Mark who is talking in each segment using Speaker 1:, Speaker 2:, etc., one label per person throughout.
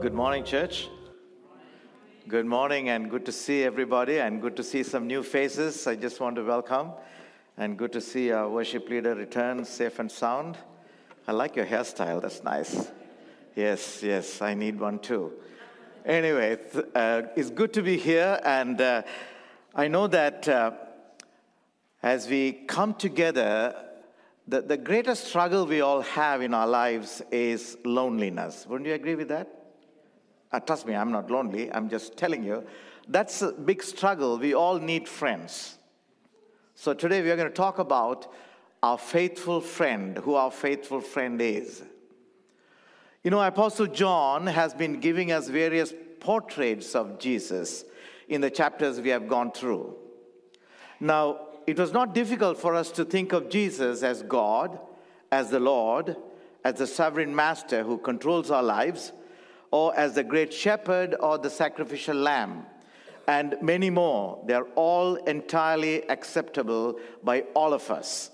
Speaker 1: Good morning, church. Good morning, and good to see everybody, and good to see some new faces. I just want to welcome, and good to see our worship leader return safe and sound. I like your hairstyle, that's nice. Yes, yes, I need one too. Anyway, uh, it's good to be here, and uh, I know that uh, as we come together, the, the greatest struggle we all have in our lives is loneliness. Wouldn't you agree with that? Uh, trust me, I'm not lonely. I'm just telling you. That's a big struggle. We all need friends. So today we are going to talk about our faithful friend, who our faithful friend is. You know, Apostle John has been giving us various portraits of Jesus in the chapters we have gone through. Now, it was not difficult for us to think of Jesus as God, as the Lord, as the sovereign master who controls our lives or as the great shepherd or the sacrificial lamb, and many more. They're all entirely acceptable by all of us.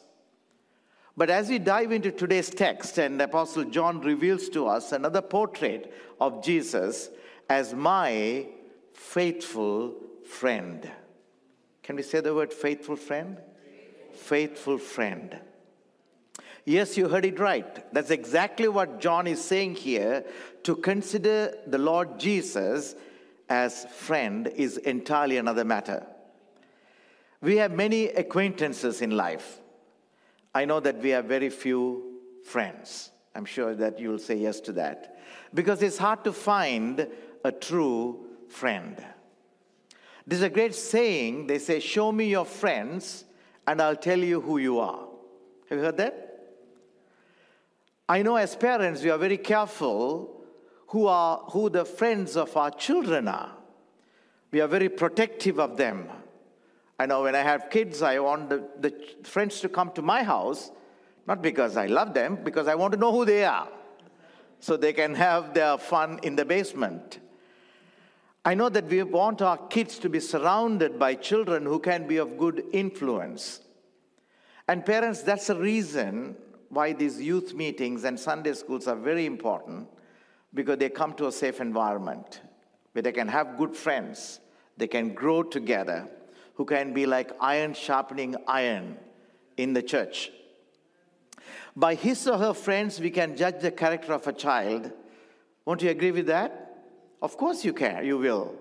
Speaker 1: But as we dive into today's text, and Apostle John reveals to us another portrait of Jesus as my faithful friend. Can we say the word faithful friend? Faithful friend. Yes, you heard it right. That's exactly what John is saying here. To consider the Lord Jesus as friend is entirely another matter. We have many acquaintances in life. I know that we have very few friends. I'm sure that you'll say yes to that. Because it's hard to find a true friend. There's a great saying they say, Show me your friends, and I'll tell you who you are. Have you heard that? I know as parents, we are very careful who are who the friends of our children are. We are very protective of them. I know when I have kids, I want the, the friends to come to my house, not because I love them, because I want to know who they are, so they can have their fun in the basement. I know that we want our kids to be surrounded by children who can be of good influence. And parents, that's the reason why these youth meetings and Sunday schools are very important because they come to a safe environment where they can have good friends, they can grow together, who can be like iron sharpening iron in the church. By his or her friends, we can judge the character of a child. Won't you agree with that? Of course you can, you will.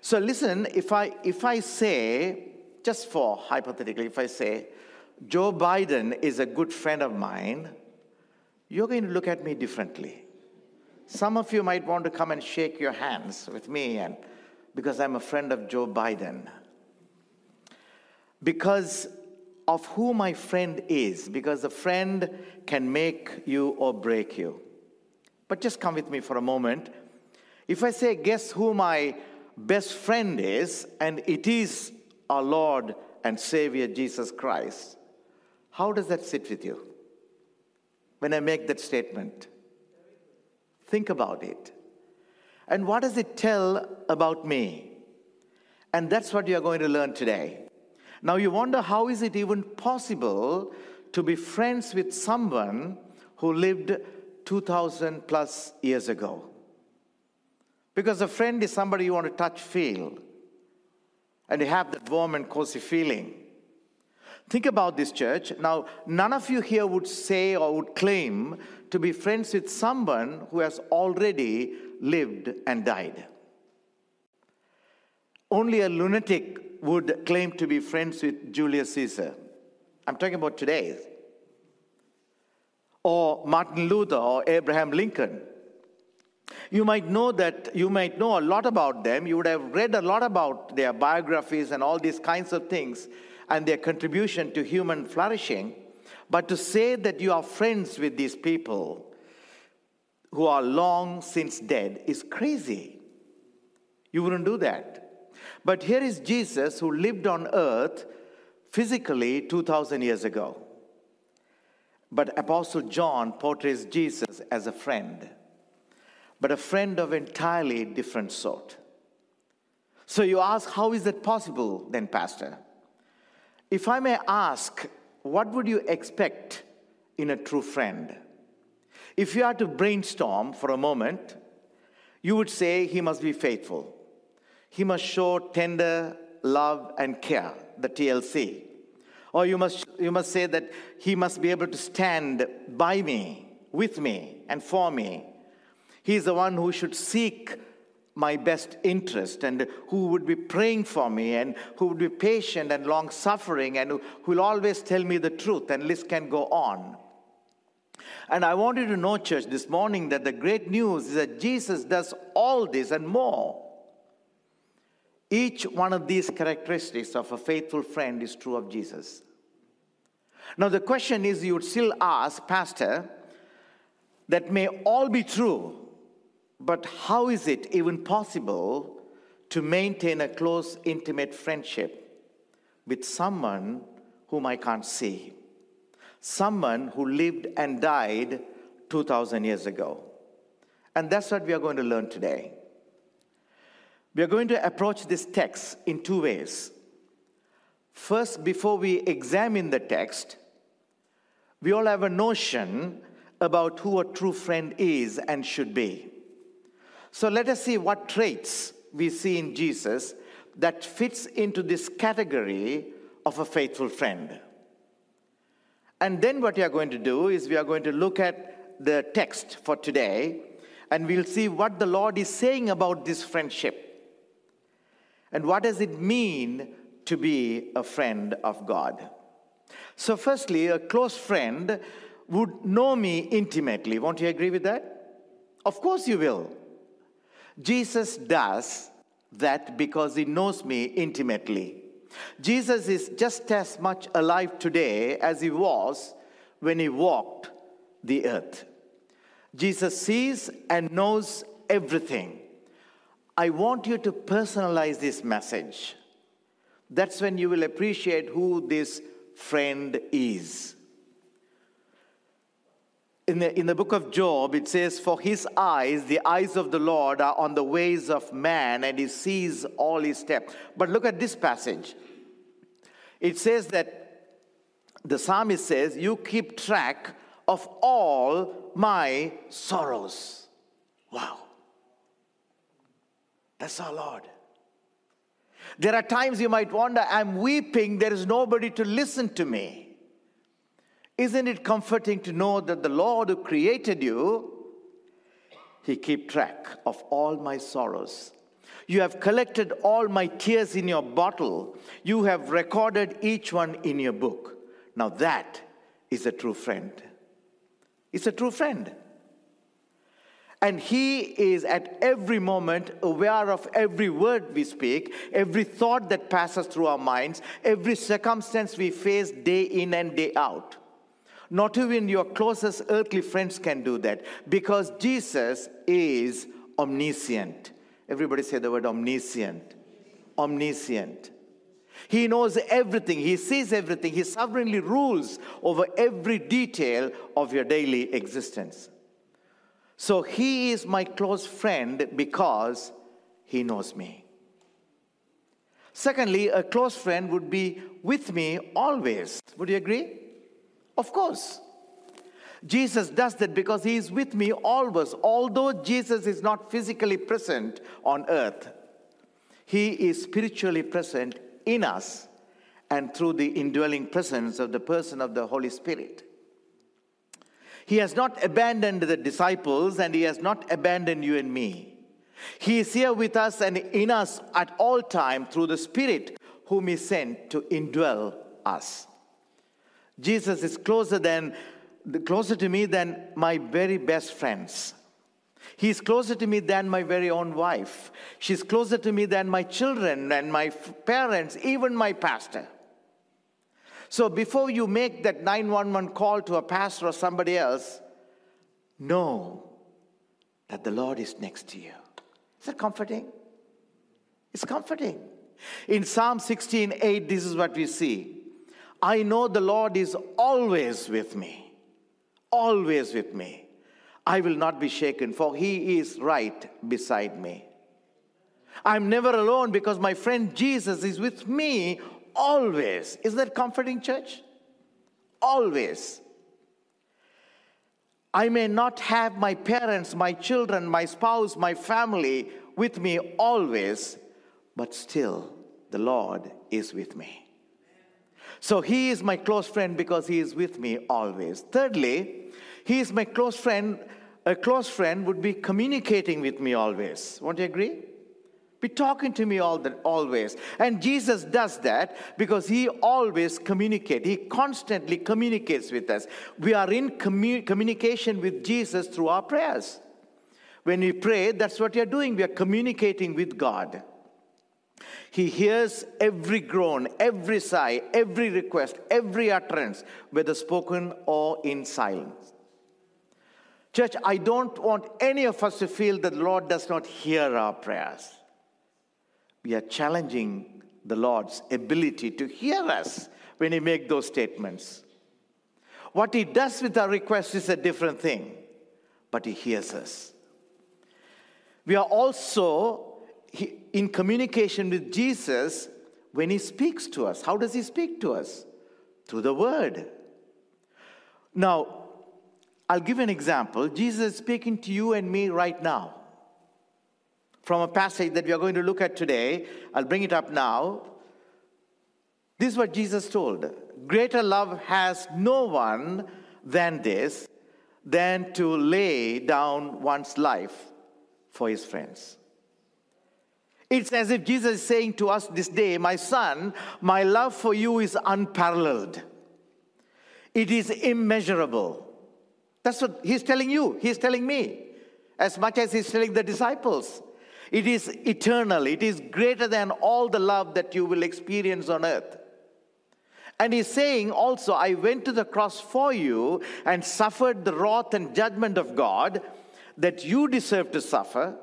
Speaker 1: So listen, if I if I say, just for hypothetically, if I say, Joe Biden is a good friend of mine, you're going to look at me differently. Some of you might want to come and shake your hands with me and because I'm a friend of Joe Biden. Because of who my friend is, because a friend can make you or break you. But just come with me for a moment. If I say, guess who my best friend is, and it is our Lord and Savior Jesus Christ, how does that sit with you when I make that statement? Think about it. And what does it tell about me? And that's what you're going to learn today. Now, you wonder how is it even possible to be friends with someone who lived 2,000 plus years ago? Because a friend is somebody you want to touch, feel, and you have that warm and cozy feeling. Think about this church. Now, none of you here would say or would claim to be friends with someone who has already lived and died. Only a lunatic would claim to be friends with Julius Caesar. I'm talking about today. Or Martin Luther or Abraham Lincoln. You might know that you might know a lot about them. You would have read a lot about their biographies and all these kinds of things and their contribution to human flourishing, but to say that you are friends with these people who are long since dead is crazy. You wouldn't do that. But here is Jesus who lived on earth physically 2,000 years ago. But Apostle John portrays Jesus as a friend, but a friend of entirely different sort. So you ask, how is that possible then, Pastor? If I may ask, what would you expect in a true friend? If you are to brainstorm for a moment, you would say he must be faithful. He must show tender love and care, the TLC. Or you must, you must say that he must be able to stand by me, with me, and for me. He is the one who should seek my best interest and who would be praying for me and who would be patient and long suffering and who will always tell me the truth and list can go on. And i want you to know church this morning that the great news is that jesus does all this and more. Each one of these characteristics of a faithful friend is true of jesus. Now the question is you would still ask pastor that may all be true but how is it even possible to maintain a close, intimate friendship with someone whom I can't see? Someone who lived and died 2,000 years ago. And that's what we are going to learn today. We are going to approach this text in two ways. First, before we examine the text, we all have a notion about who a true friend is and should be. So let us see what traits we see in Jesus that fits into this category of a faithful friend. And then what we are going to do is we are going to look at the text for today and we'll see what the Lord is saying about this friendship. And what does it mean to be a friend of God? So, firstly, a close friend would know me intimately. Won't you agree with that? Of course, you will. Jesus does that because he knows me intimately. Jesus is just as much alive today as he was when he walked the earth. Jesus sees and knows everything. I want you to personalize this message. That's when you will appreciate who this friend is in the, in the book of Job, it says, For his eyes, the eyes of the Lord, are on the ways of man, and he sees all his steps. But look at this passage. It says that the psalmist says, You keep track of all my sorrows. Wow. That's our Lord. There are times you might wonder, I'm weeping, there is nobody to listen to me. Isn't it comforting to know that the Lord who created you, He keep track of all my sorrows. You have collected all my tears in your bottle. You have recorded each one in your book. Now that is a true friend. It's a true friend. And he is at every moment aware of every word we speak, every thought that passes through our minds, every circumstance we face day in and day out. Not even your closest earthly friends can do that because Jesus is omniscient. Everybody say the word omniscient. Omniscient. He knows everything, He sees everything, He sovereignly rules over every detail of your daily existence. So He is my close friend because He knows me. Secondly, a close friend would be with me always. Would you agree? Of course. Jesus does that because he is with me always. Although Jesus is not physically present on earth, he is spiritually present in us and through the indwelling presence of the person of the Holy Spirit. He has not abandoned the disciples and he has not abandoned you and me. He is here with us and in us at all time through the Spirit whom he sent to indwell us. Jesus is closer than closer to me than my very best friends. He's closer to me than my very own wife. She's closer to me than my children and my parents, even my pastor. So before you make that 911 call to a pastor or somebody else, know that the Lord is next to you. Is that comforting? It's comforting. In Psalm 16 8, this is what we see I know the Lord is always with me, always with me. I will not be shaken, for he is right beside me. I'm never alone because my friend Jesus is with me always. Is that comforting, church? Always. I may not have my parents, my children, my spouse, my family with me always, but still the Lord is with me. So he is my close friend because he is with me always. Thirdly, he is my close friend. A close friend would be communicating with me always. Won't you agree? Be talking to me all the, always. And Jesus does that because he always communicates. He constantly communicates with us. We are in commu- communication with Jesus through our prayers. When we pray, that's what we are doing. We are communicating with God. He hears every groan, every sigh, every request, every utterance, whether spoken or in silence. Church, I don't want any of us to feel that the Lord does not hear our prayers we are challenging the Lord's ability to hear us when He makes those statements. What He does with our requests is a different thing, but He hears us. We are also in communication with Jesus when He speaks to us. How does He speak to us? Through the Word. Now, I'll give an example. Jesus is speaking to you and me right now from a passage that we are going to look at today. I'll bring it up now. This is what Jesus told Greater love has no one than this, than to lay down one's life for his friends. It's as if Jesus is saying to us this day, My son, my love for you is unparalleled. It is immeasurable. That's what he's telling you. He's telling me, as much as he's telling the disciples. It is eternal. It is greater than all the love that you will experience on earth. And he's saying also, I went to the cross for you and suffered the wrath and judgment of God that you deserve to suffer,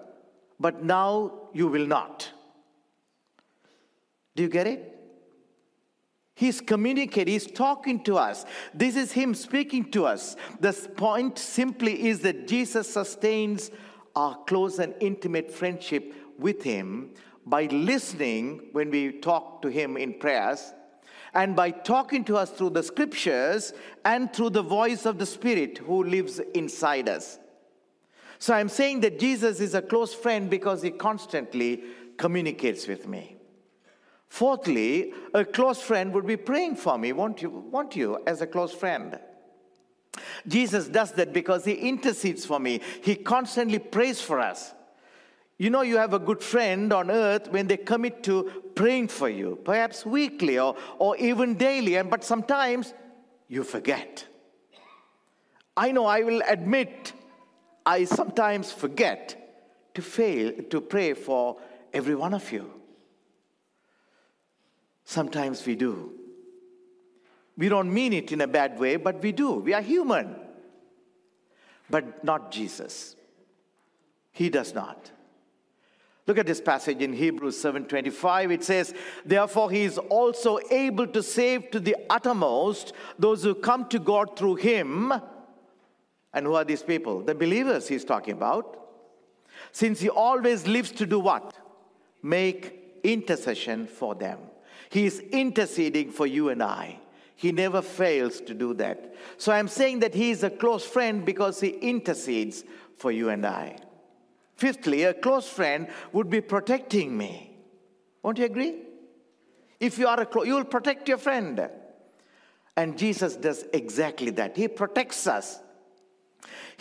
Speaker 1: but now you will not. Do you get it? He's communicating, he's talking to us. This is him speaking to us. The point simply is that Jesus sustains our close and intimate friendship with Him by listening when we talk to Him in prayers, and by talking to us through the scriptures and through the voice of the Spirit who lives inside us. So I'm saying that Jesus is a close friend because He constantly communicates with me. Fourthly, a close friend would be praying for me, won't you, won't you as a close friend? Jesus does that because he intercedes for me. He constantly prays for us. You know, you have a good friend on earth when they commit to praying for you, perhaps weekly or, or even daily, and but sometimes you forget. I know I will admit I sometimes forget to fail to pray for every one of you. Sometimes we do. We don't mean it in a bad way, but we do. We are human. But not Jesus. He does not. Look at this passage in Hebrews 7:25 it says therefore he is also able to save to the uttermost those who come to God through him and who are these people the believers he's talking about since he always lives to do what make intercession for them he is interceding for you and I he never fails to do that. So I'm saying that he is a close friend because he intercedes for you and I. Fifthly, a close friend would be protecting me. Won't you agree? If you are a close, you will protect your friend. And Jesus does exactly that. He protects us.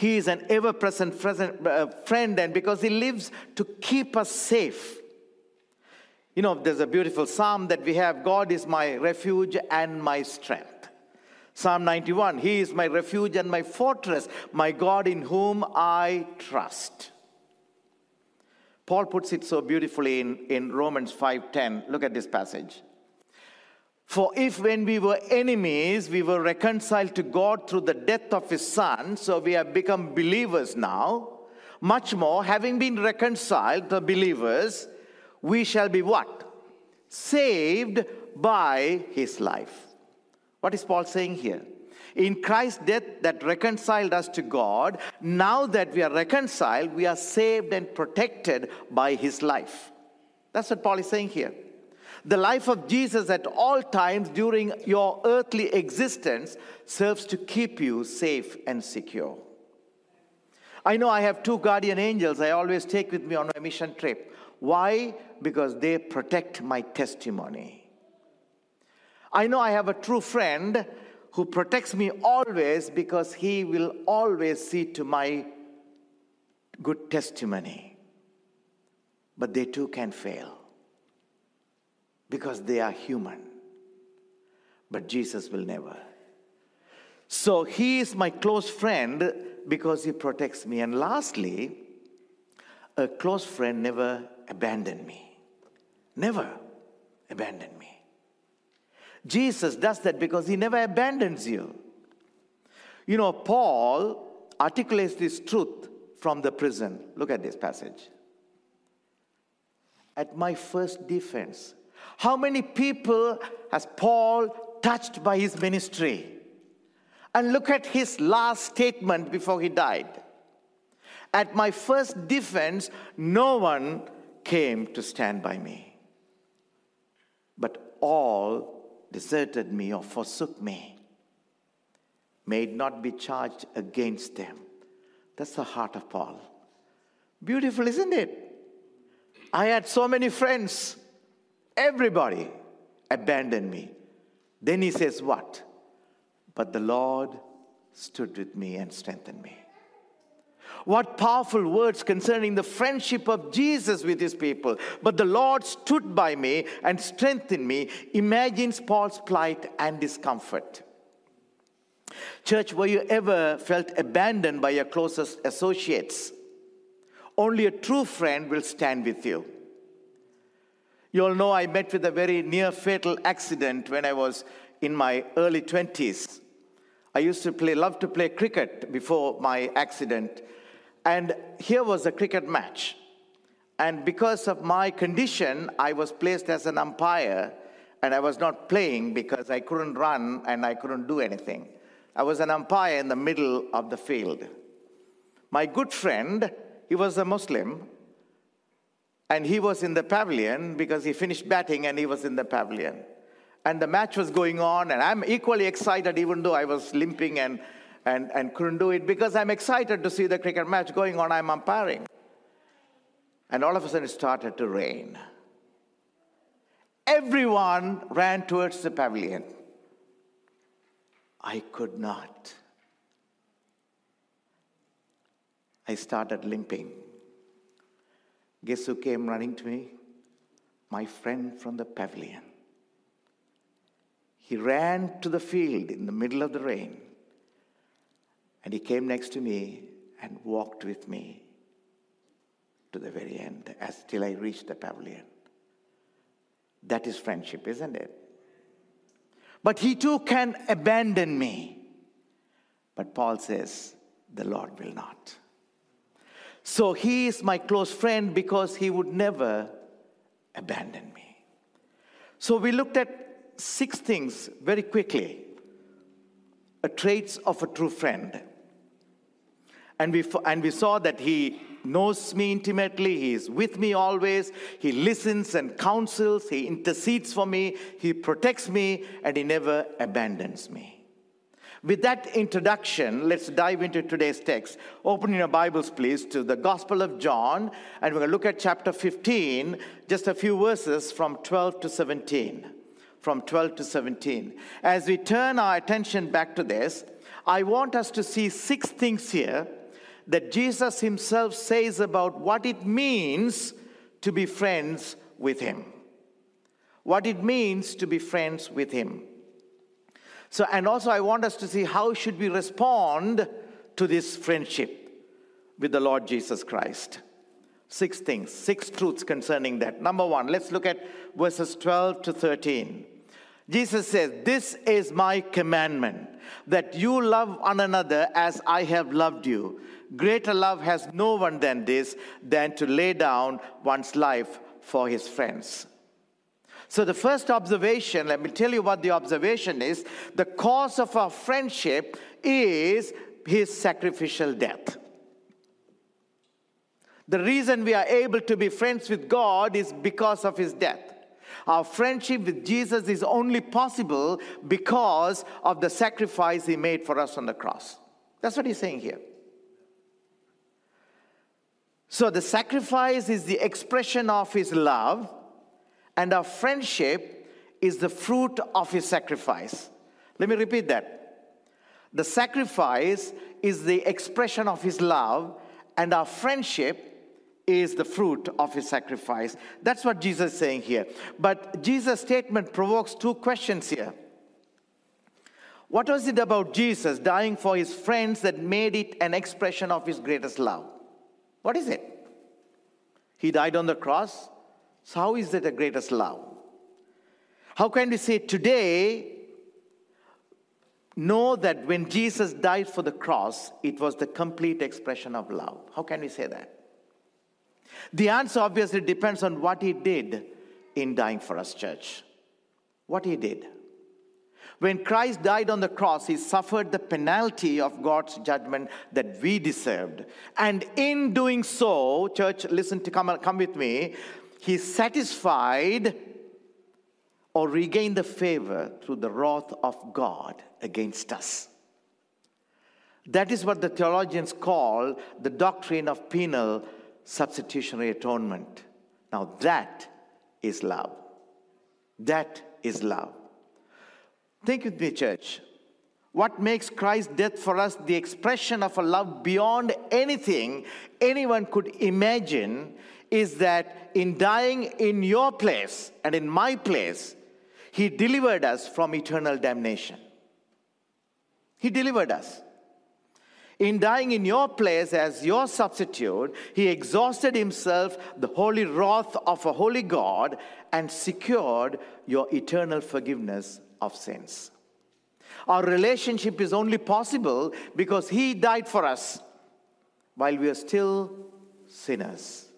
Speaker 1: He is an ever present uh, friend, and because He lives to keep us safe. You know, there's a beautiful psalm that we have God is my refuge and my strength. Psalm 91 He is my refuge and my fortress, my God in whom I trust. Paul puts it so beautifully in, in Romans 5:10. Look at this passage. For if when we were enemies, we were reconciled to God through the death of his son, so we have become believers now, Much more, having been reconciled, the believers, we shall be what? Saved by his life. What is Paul saying here? In Christ's death that reconciled us to God, now that we are reconciled, we are saved and protected by his life. That's what Paul is saying here. The life of Jesus at all times during your earthly existence serves to keep you safe and secure. I know I have two guardian angels I always take with me on my mission trip. Why? Because they protect my testimony. I know I have a true friend who protects me always because he will always see to my good testimony. But they too can fail because they are human. But Jesus will never. So he is my close friend because he protects me. And lastly, a close friend never abandoned me. Never abandoned me. Jesus does that because he never abandons you. You know, Paul articulates this truth from the prison. Look at this passage. At my first defense, how many people has Paul touched by his ministry? And look at his last statement before he died. At my first defense, no one came to stand by me, but all deserted me or forsook me, may it not be charged against them. That's the heart of Paul. Beautiful, isn't it? I had so many friends. Everybody abandoned me. Then he says, What? But the Lord stood with me and strengthened me. What powerful words concerning the friendship of Jesus with his people. But the Lord stood by me and strengthened me, imagines Paul's plight and discomfort. Church, were you ever felt abandoned by your closest associates? Only a true friend will stand with you. You all know I met with a very near fatal accident when I was in my early 20s. I used to play, love to play cricket before my accident. And here was a cricket match. And because of my condition, I was placed as an umpire and I was not playing because I couldn't run and I couldn't do anything. I was an umpire in the middle of the field. My good friend, he was a Muslim, and he was in the pavilion because he finished batting and he was in the pavilion. And the match was going on, and I'm equally excited, even though I was limping and and, and couldn't do it because I'm excited to see the cricket match going on. I'm umpiring. And all of a sudden it started to rain. Everyone ran towards the pavilion. I could not. I started limping. Guess who came running to me? My friend from the pavilion. He ran to the field in the middle of the rain and he came next to me and walked with me to the very end, as till I reached the pavilion. That is friendship, isn't it? But he too can abandon me. But Paul says, the Lord will not. So he is my close friend because he would never abandon me. So we looked at six things very quickly a traits of a true friend. And we, and we saw that he knows me intimately, he is with me always, he listens and counsels, he intercedes for me, he protects me, and he never abandons me. With that introduction, let's dive into today's text. Open your Bibles, please, to the Gospel of John, and we're going to look at chapter 15, just a few verses from 12 to 17. From 12 to 17. As we turn our attention back to this, I want us to see six things here that Jesus himself says about what it means to be friends with him. What it means to be friends with him. So, and also I want us to see how should we respond to this friendship with the Lord Jesus Christ. Six things, six truths concerning that. Number one, let's look at verses 12 to 13. Jesus says, This is my commandment, that you love one another as I have loved you. Greater love has no one than this, than to lay down one's life for his friends. So, the first observation, let me tell you what the observation is. The cause of our friendship is his sacrificial death. The reason we are able to be friends with God is because of his death. Our friendship with Jesus is only possible because of the sacrifice he made for us on the cross. That's what he's saying here. So, the sacrifice is the expression of his love, and our friendship is the fruit of his sacrifice. Let me repeat that. The sacrifice is the expression of his love, and our friendship is the fruit of his sacrifice. That's what Jesus is saying here. But Jesus' statement provokes two questions here. What was it about Jesus dying for his friends that made it an expression of his greatest love? What is it? He died on the cross. So, how is that the greatest love? How can we say today, know that when Jesus died for the cross, it was the complete expression of love? How can we say that? The answer obviously depends on what he did in dying for us, church. What he did. When Christ died on the cross, he suffered the penalty of God's judgment that we deserved. And in doing so, church, listen to come, come with me, he satisfied or regained the favor through the wrath of God against us. That is what the theologians call the doctrine of penal substitutionary atonement. Now, that is love. That is love. Think with me, church. What makes Christ's death for us the expression of a love beyond anything anyone could imagine is that in dying in your place and in my place, He delivered us from eternal damnation. He delivered us. In dying in your place as your substitute, he exhausted himself, the holy wrath of a holy God, and secured your eternal forgiveness of sins. Our relationship is only possible because he died for us while we are still sinners.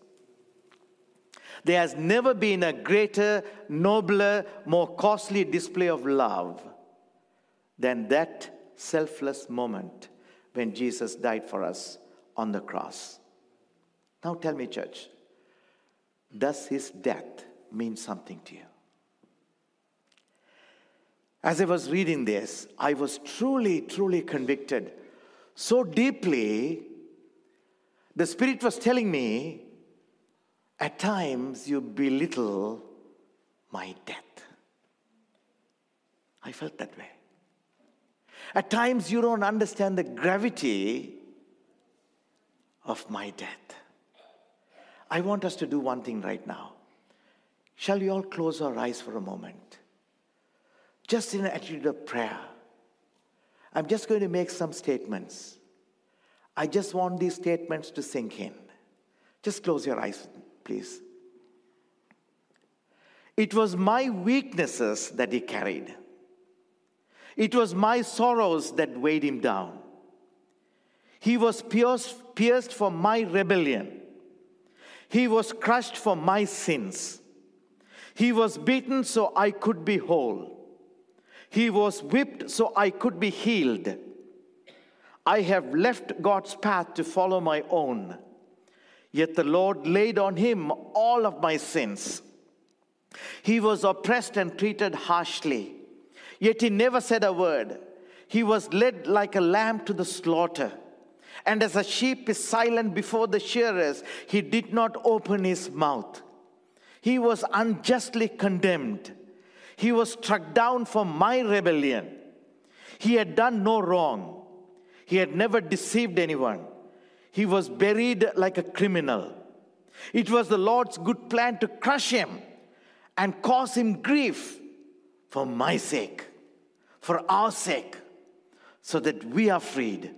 Speaker 1: There has never been a greater, nobler, more costly display of love than that selfless moment when Jesus died for us on the cross. Now tell me, church, does his death mean something to you? As I was reading this, I was truly, truly convicted so deeply. The Spirit was telling me, at times you belittle my death. I felt that way. At times, you don't understand the gravity of my death. I want us to do one thing right now. Shall we all close our eyes for a moment? Just in an attitude of prayer. I'm just going to make some statements. I just want these statements to sink in. Just close your eyes, please. It was my weaknesses that he carried. It was my sorrows that weighed him down. He was pierced, pierced for my rebellion. He was crushed for my sins. He was beaten so I could be whole. He was whipped so I could be healed. I have left God's path to follow my own. Yet the Lord laid on him all of my sins. He was oppressed and treated harshly Yet he never said a word. He was led like a lamb to the slaughter. And as a sheep is silent before the shearers, he did not open his mouth. He was unjustly condemned. He was struck down for my rebellion. He had done no wrong. He had never deceived anyone. He was buried like a criminal. It was the Lord's good plan to crush him and cause him grief for my sake for our sake, so that we are freed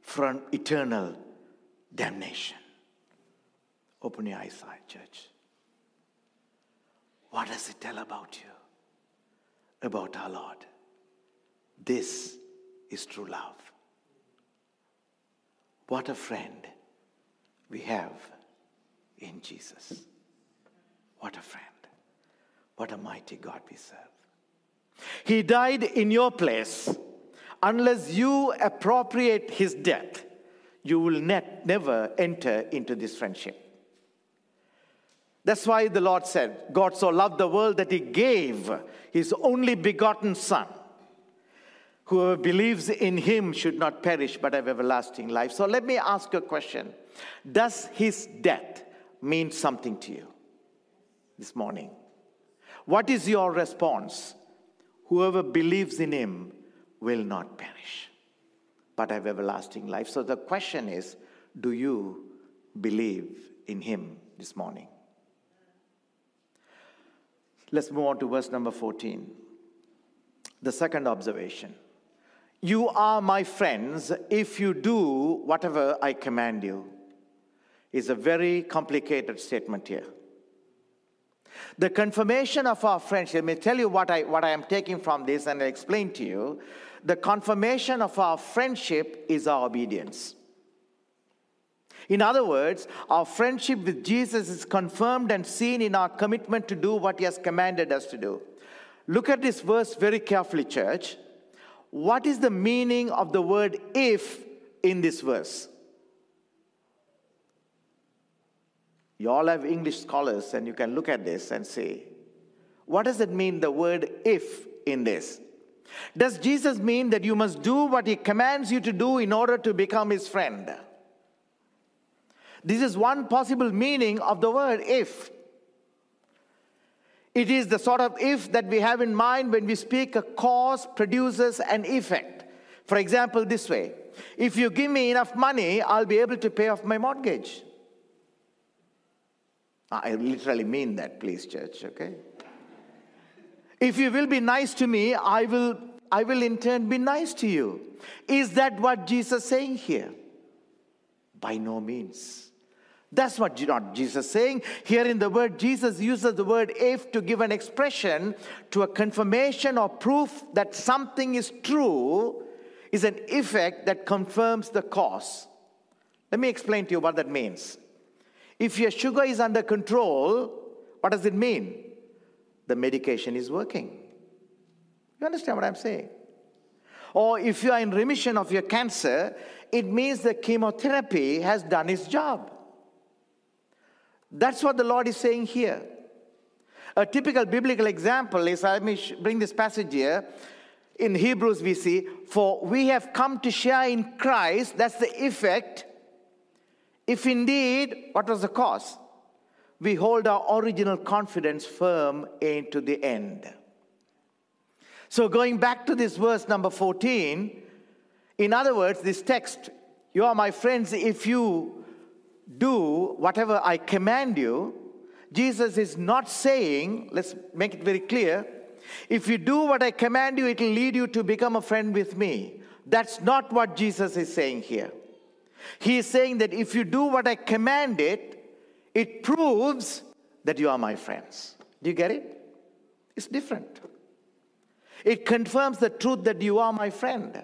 Speaker 1: from eternal damnation. Open your eyes, church. What does it tell about you? about our Lord. This is true love. What a friend we have in Jesus. What a friend. What a mighty God we serve. He died in your place. Unless you appropriate his death, you will never enter into this friendship. That's why the Lord said, God so loved the world that he gave his only begotten Son. Whoever believes in him should not perish but have everlasting life. So let me ask you a question Does his death mean something to you this morning? What is your response? Whoever believes in him will not perish, but have everlasting life. So the question is do you believe in him this morning? Let's move on to verse number 14. The second observation You are my friends if you do whatever I command you, is a very complicated statement here. The confirmation of our friendship, let me tell you what I, what I am taking from this and I'll explain to you. The confirmation of our friendship is our obedience. In other words, our friendship with Jesus is confirmed and seen in our commitment to do what He has commanded us to do. Look at this verse very carefully, church. What is the meaning of the word if in this verse? You all have English scholars, and you can look at this and say, what does it mean, the word if in this? Does Jesus mean that you must do what he commands you to do in order to become his friend? This is one possible meaning of the word if. It is the sort of if that we have in mind when we speak a cause produces an effect. For example, this way if you give me enough money, I'll be able to pay off my mortgage. Ah, I literally mean that, please, church, okay? If you will be nice to me, I will, I will in turn be nice to you. Is that what Jesus is saying here? By no means. That's what not Jesus is saying. Here in the word, Jesus uses the word if to give an expression to a confirmation or proof that something is true, is an effect that confirms the cause. Let me explain to you what that means. If your sugar is under control, what does it mean? The medication is working. You understand what I'm saying? Or if you are in remission of your cancer, it means the chemotherapy has done its job. That's what the Lord is saying here. A typical biblical example is, let me bring this passage here. In Hebrews, we see, For we have come to share in Christ, that's the effect. If indeed, what was the cause? We hold our original confidence firm into the end. So, going back to this verse number 14, in other words, this text, you are my friends if you do whatever I command you, Jesus is not saying, let's make it very clear, if you do what I command you, it will lead you to become a friend with me. That's not what Jesus is saying here. He is saying that if you do what I command it, it proves that you are my friends. Do you get it? It's different. It confirms the truth that you are my friend.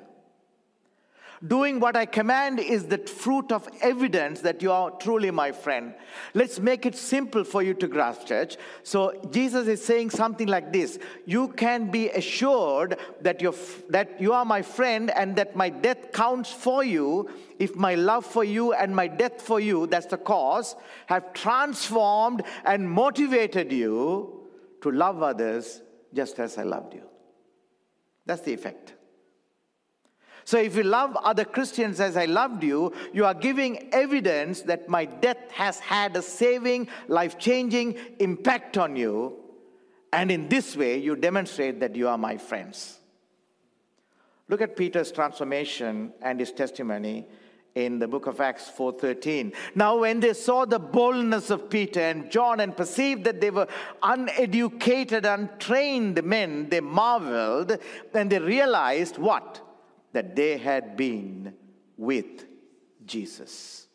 Speaker 1: Doing what I command is the fruit of evidence that you are truly my friend. Let's make it simple for you to grasp, church. So Jesus is saying something like this You can be assured that, you that you are my friend and that my death counts for you if my love for you and my death for you, that's the cause, have transformed and motivated you to love others just as I loved you. That's the effect. So if you love other Christians as I loved you, you are giving evidence that my death has had a saving, life changing impact on you. And in this way, you demonstrate that you are my friends. Look at Peter's transformation and his testimony in the book of Acts 4:13. Now when they saw the boldness of Peter and John and perceived that they were uneducated, untrained men, they marveled and they realized what? That they had been with Jesus.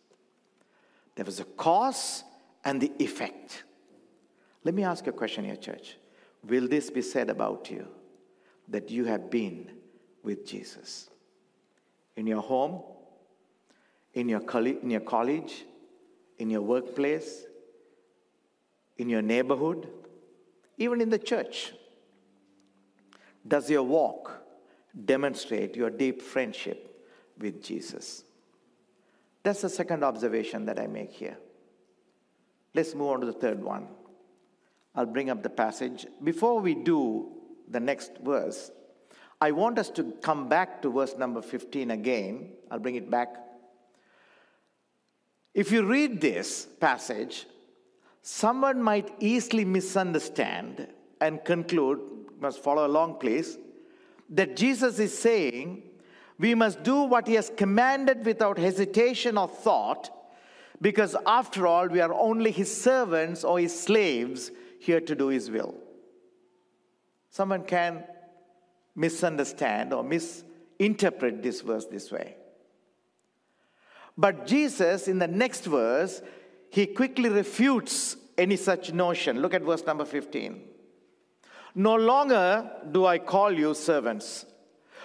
Speaker 1: There was a cause and the effect. Let me ask you a question here, church. Will this be said about you? that you have been with Jesus. In your home, in your, in your college, in your workplace, in your neighborhood, even in the church. Does your walk demonstrate your deep friendship with Jesus? That's the second observation that I make here. Let's move on to the third one. I'll bring up the passage. Before we do the next verse, I want us to come back to verse number 15 again. I'll bring it back. If you read this passage, someone might easily misunderstand and conclude, must follow along, please, that Jesus is saying we must do what he has commanded without hesitation or thought, because after all, we are only his servants or his slaves here to do his will. Someone can misunderstand or misinterpret this verse this way. But Jesus, in the next verse, he quickly refutes any such notion. Look at verse number 15. No longer do I call you servants,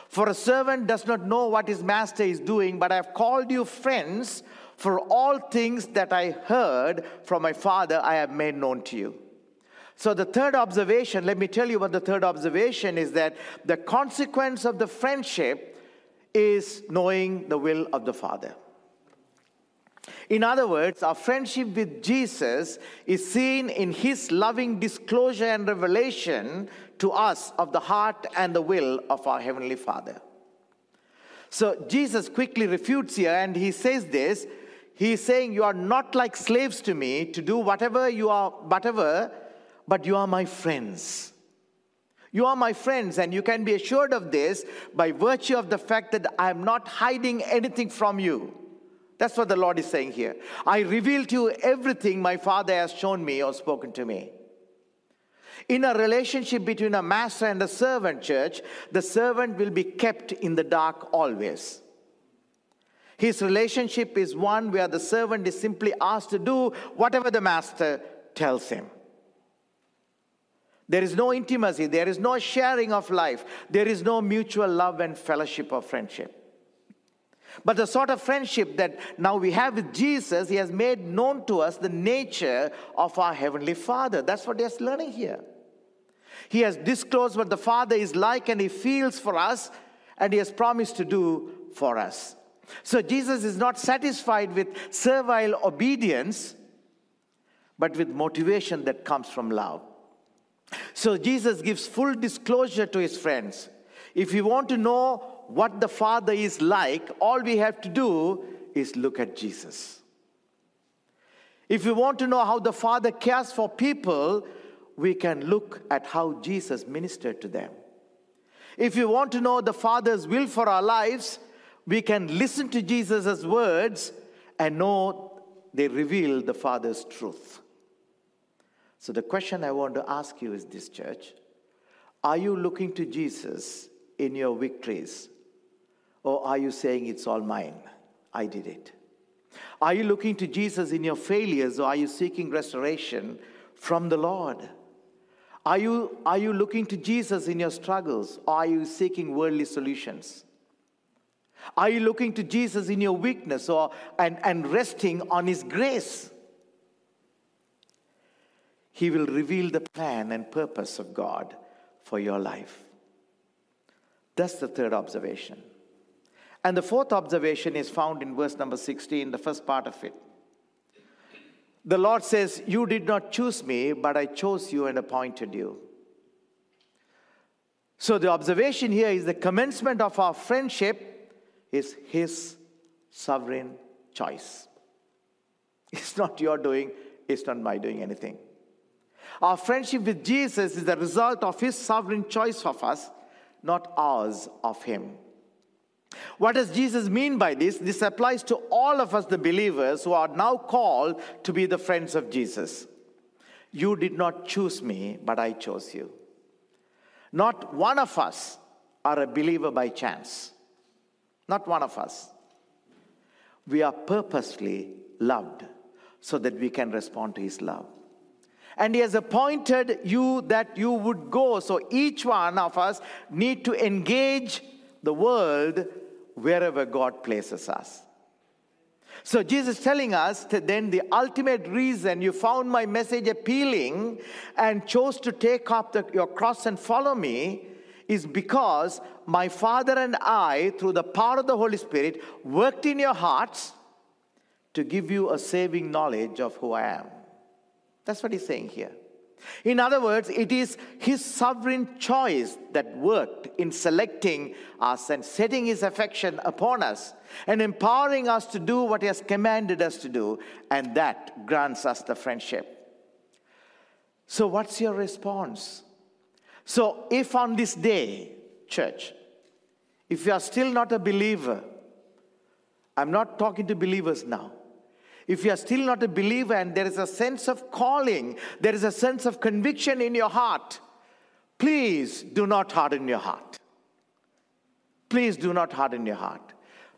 Speaker 1: for a servant does not know what his master is doing, but I have called you friends, for all things that I heard from my Father I have made known to you. So, the third observation, let me tell you what the third observation is that the consequence of the friendship is knowing the will of the Father. In other words, our friendship with Jesus is seen in his loving disclosure and revelation to us of the heart and the will of our Heavenly Father. So Jesus quickly refutes here and he says this. He's saying, You are not like slaves to me to do whatever you are, whatever but you are my friends. You are my friends, and you can be assured of this by virtue of the fact that I am not hiding anything from you. That's what the Lord is saying here. I reveal to you everything my Father has shown me or spoken to me. In a relationship between a master and a servant, church, the servant will be kept in the dark always. His relationship is one where the servant is simply asked to do whatever the master tells him. There is no intimacy, there is no sharing of life, there is no mutual love and fellowship or friendship. But the sort of friendship that now we have with Jesus, He has made known to us the nature of our Heavenly Father. That's what He is learning here. He has disclosed what the Father is like and He feels for us, and He has promised to do for us. So Jesus is not satisfied with servile obedience, but with motivation that comes from love. So Jesus gives full disclosure to his friends. If you want to know what the Father is like, all we have to do is look at Jesus. If we want to know how the Father cares for people, we can look at how Jesus ministered to them. If we want to know the Father's will for our lives, we can listen to Jesus' words and know they reveal the Father's truth. So, the question I want to ask you is this, church Are you looking to Jesus in your victories? Or are you saying, It's all mine? I did it. Are you looking to Jesus in your failures, or are you seeking restoration from the Lord? Are you, are you looking to Jesus in your struggles, or are you seeking worldly solutions? Are you looking to Jesus in your weakness or, and, and resting on His grace? He will reveal the plan and purpose of God for your life. That's the third observation. And the fourth observation is found in verse number 16, the first part of it. The Lord says, You did not choose me, but I chose you and appointed you. So the observation here is the commencement of our friendship is His sovereign choice. It's not your doing, it's not my doing anything. Our friendship with Jesus is the result of His sovereign choice of us, not ours of Him. What does Jesus mean by this? This applies to all of us, the believers, who are now called to be the friends of Jesus. You did not choose me, but I chose you. Not one of us are a believer by chance. Not one of us. We are purposely loved so that we can respond to His love. And He has appointed you that you would go. So each one of us need to engage the world wherever God places us. So Jesus is telling us that then the ultimate reason you found my message appealing and chose to take up the, your cross and follow me is because my Father and I, through the power of the Holy Spirit, worked in your hearts to give you a saving knowledge of who I am. That's what he's saying here. In other words, it is his sovereign choice that worked in selecting us and setting his affection upon us and empowering us to do what he has commanded us to do, and that grants us the friendship. So, what's your response? So, if on this day, church, if you are still not a believer, I'm not talking to believers now. If you are still not a believer and there is a sense of calling, there is a sense of conviction in your heart, please do not harden your heart. Please do not harden your heart.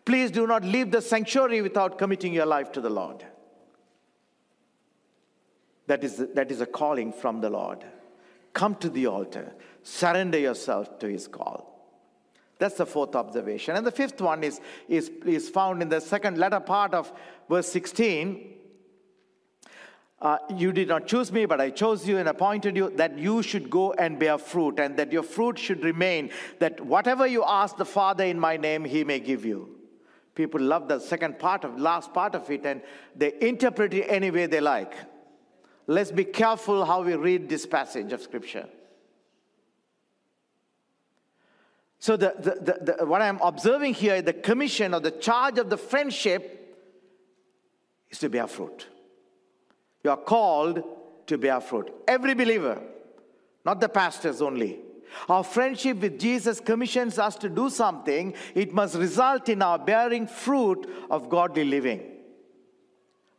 Speaker 1: Please do not leave the sanctuary without committing your life to the Lord. That is, that is a calling from the Lord. Come to the altar, surrender yourself to his call. That's the fourth observation. And the fifth one is, is, is found in the second latter part of verse 16. Uh, you did not choose me, but I chose you and appointed you that you should go and bear fruit, and that your fruit should remain, that whatever you ask the Father in my name, he may give you. People love the second part of last part of it, and they interpret it any way they like. Let's be careful how we read this passage of Scripture. So, the, the, the, what I'm observing here, the commission or the charge of the friendship is to bear fruit. You are called to bear fruit. Every believer, not the pastors only. Our friendship with Jesus commissions us to do something, it must result in our bearing fruit of godly living.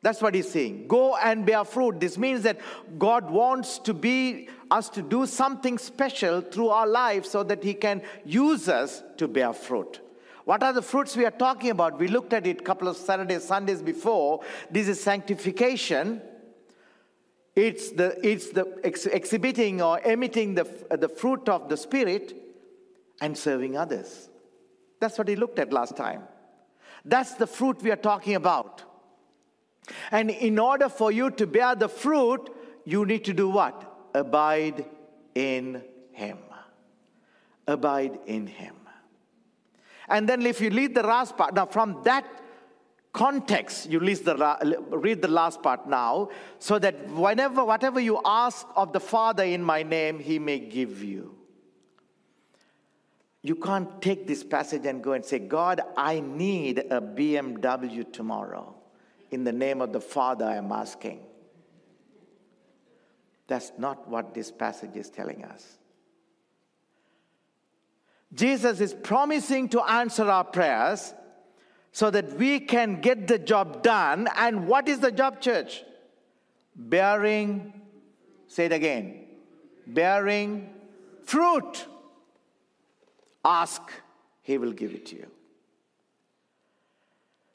Speaker 1: That's what he's saying. Go and bear fruit. This means that God wants to be us to do something special through our lives so that he can use us to bear fruit. What are the fruits we are talking about? We looked at it a couple of Saturdays, Sundays before. This is sanctification. It's the, it's the ex- exhibiting or emitting the, the fruit of the Spirit and serving others. That's what he looked at last time. That's the fruit we are talking about. And in order for you to bear the fruit, you need to do what? Abide in Him. Abide in Him. And then if you read the last part, now from that context, you read the, read the last part now, so that whenever, whatever you ask of the Father in my name, He may give you. You can't take this passage and go and say, God, I need a BMW tomorrow. In the name of the Father, I am asking. That's not what this passage is telling us. Jesus is promising to answer our prayers so that we can get the job done. And what is the job, church? Bearing, say it again, bearing fruit. Ask, he will give it to you.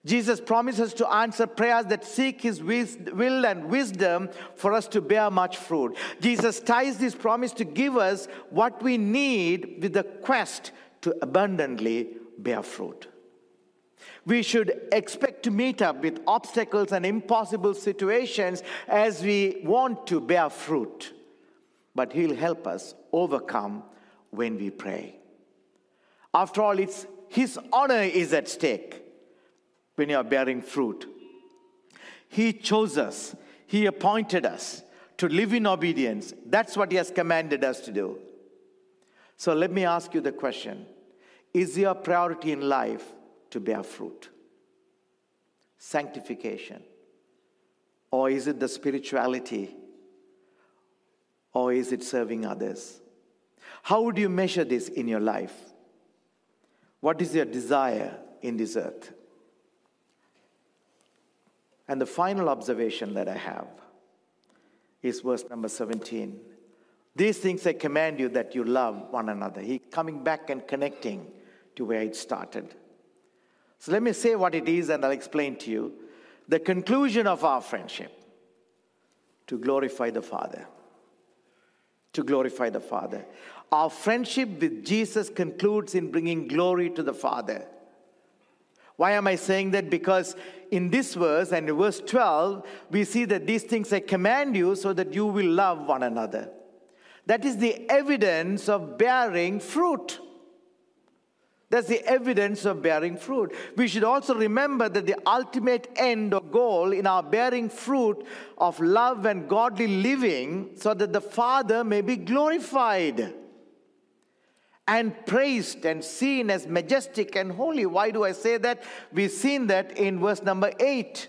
Speaker 1: Jesus promises to answer prayers that seek his will and wisdom for us to bear much fruit. Jesus ties this promise to give us what we need with the quest to abundantly bear fruit. We should expect to meet up with obstacles and impossible situations as we want to bear fruit. But He'll help us overcome when we pray. After all, it's His honor is at stake when you are bearing fruit. He chose us, He appointed us to live in obedience. That's what He has commanded us to do. So let me ask you the question Is your priority in life to bear fruit? Sanctification? Or is it the spirituality? Or is it serving others? How would you measure this in your life? What is your desire in this earth? And the final observation that I have is verse number 17. These things I command you that you love one another. He coming back and connecting to where it started. So let me say what it is and I'll explain to you. The conclusion of our friendship to glorify the Father. To glorify the Father. Our friendship with Jesus concludes in bringing glory to the Father. Why am I saying that? Because in this verse and in verse 12, we see that these things I command you so that you will love one another. That is the evidence of bearing fruit. That's the evidence of bearing fruit. We should also remember that the ultimate end or goal in our bearing fruit of love and godly living so that the Father may be glorified and praised and seen as majestic and holy. Why do I say that? We've seen that in verse number 8.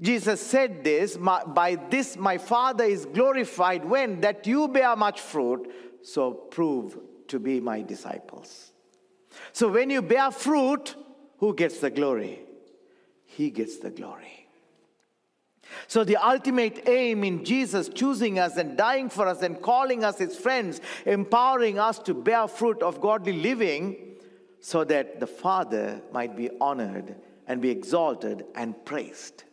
Speaker 1: Jesus said this, by this my Father is glorified when that you bear much fruit, so prove to be my disciples. So when you bear fruit, who gets the glory? He gets the glory. So, the ultimate aim in Jesus choosing us and dying for us and calling us his friends, empowering us to bear fruit of godly living, so that the Father might be honored and be exalted and praised,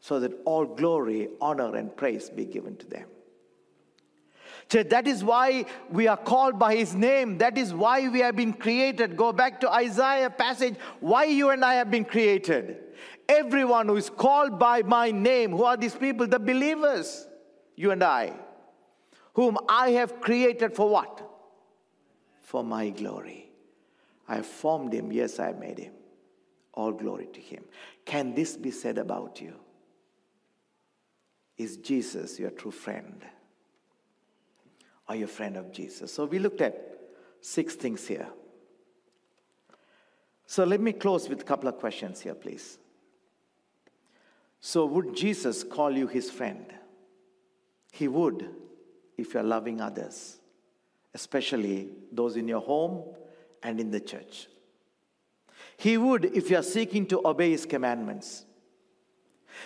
Speaker 1: so that all glory, honor, and praise be given to them. So that is why we are called by his name. That is why we have been created. Go back to Isaiah passage, why you and I have been created. Everyone who is called by my name, who are these people? The believers, you and I, whom I have created for what? For my glory. I formed him, yes, I made him. All glory to him. Can this be said about you? Is Jesus your true friend? Are you a friend of Jesus? So we looked at six things here. So let me close with a couple of questions here, please. So, would Jesus call you his friend? He would if you're loving others, especially those in your home and in the church. He would if you are seeking to obey his commandments.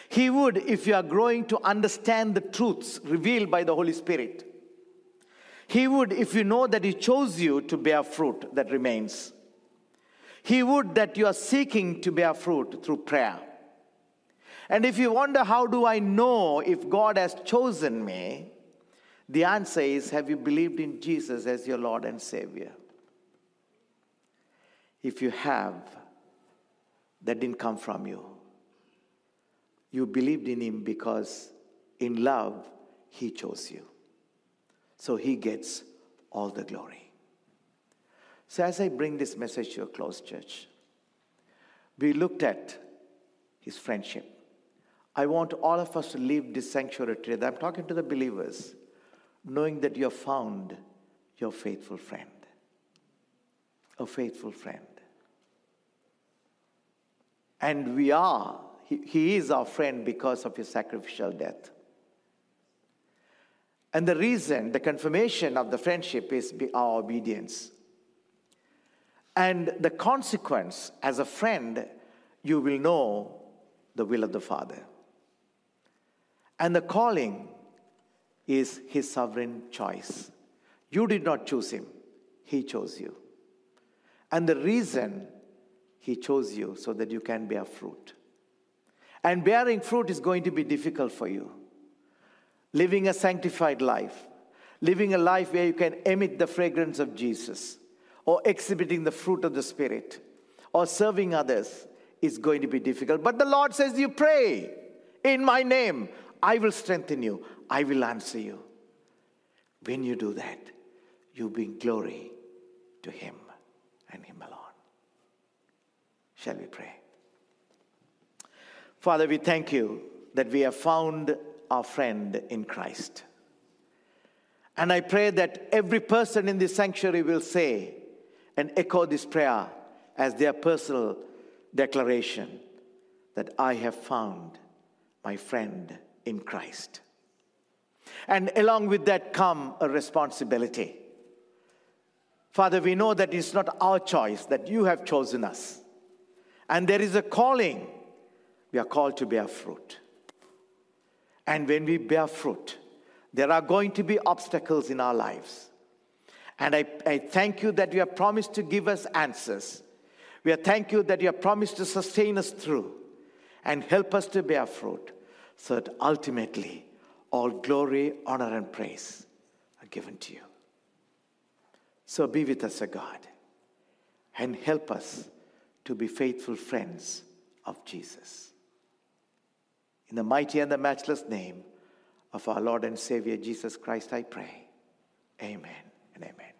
Speaker 1: He would if you are growing to understand the truths revealed by the Holy Spirit. He would if you know that he chose you to bear fruit that remains. He would that you are seeking to bear fruit through prayer. And if you wonder, how do I know if God has chosen me? The answer is Have you believed in Jesus as your Lord and Savior? If you have, that didn't come from you. You believed in Him because in love, He chose you. So He gets all the glory. So, as I bring this message to a close, church, we looked at His friendship. I want all of us to leave this sanctuary today. I'm talking to the believers, knowing that you have found your faithful friend. A faithful friend. And we are, he, he is our friend because of his sacrificial death. And the reason, the confirmation of the friendship is our obedience. And the consequence, as a friend, you will know the will of the Father. And the calling is his sovereign choice. You did not choose him, he chose you. And the reason he chose you so that you can bear fruit. And bearing fruit is going to be difficult for you. Living a sanctified life, living a life where you can emit the fragrance of Jesus, or exhibiting the fruit of the Spirit, or serving others is going to be difficult. But the Lord says, You pray in my name. I will strengthen you, I will answer you. When you do that, you bring glory to Him and Him alone. Shall we pray? Father, we thank you that we have found our friend in Christ. And I pray that every person in this sanctuary will say and echo this prayer as their personal declaration that I have found my friend in Christ. And along with that come a responsibility. Father, we know that it's not our choice, that you have chosen us. And there is a calling. We are called to bear fruit. And when we bear fruit, there are going to be obstacles in our lives. And I, I thank you that you have promised to give us answers. We thank you that you have promised to sustain us through and help us to bear fruit so that ultimately all glory, honor, and praise are given to you. So be with us, O God, and help us to be faithful friends of Jesus. In the mighty and the matchless name of our Lord and Savior Jesus Christ, I pray. Amen and amen.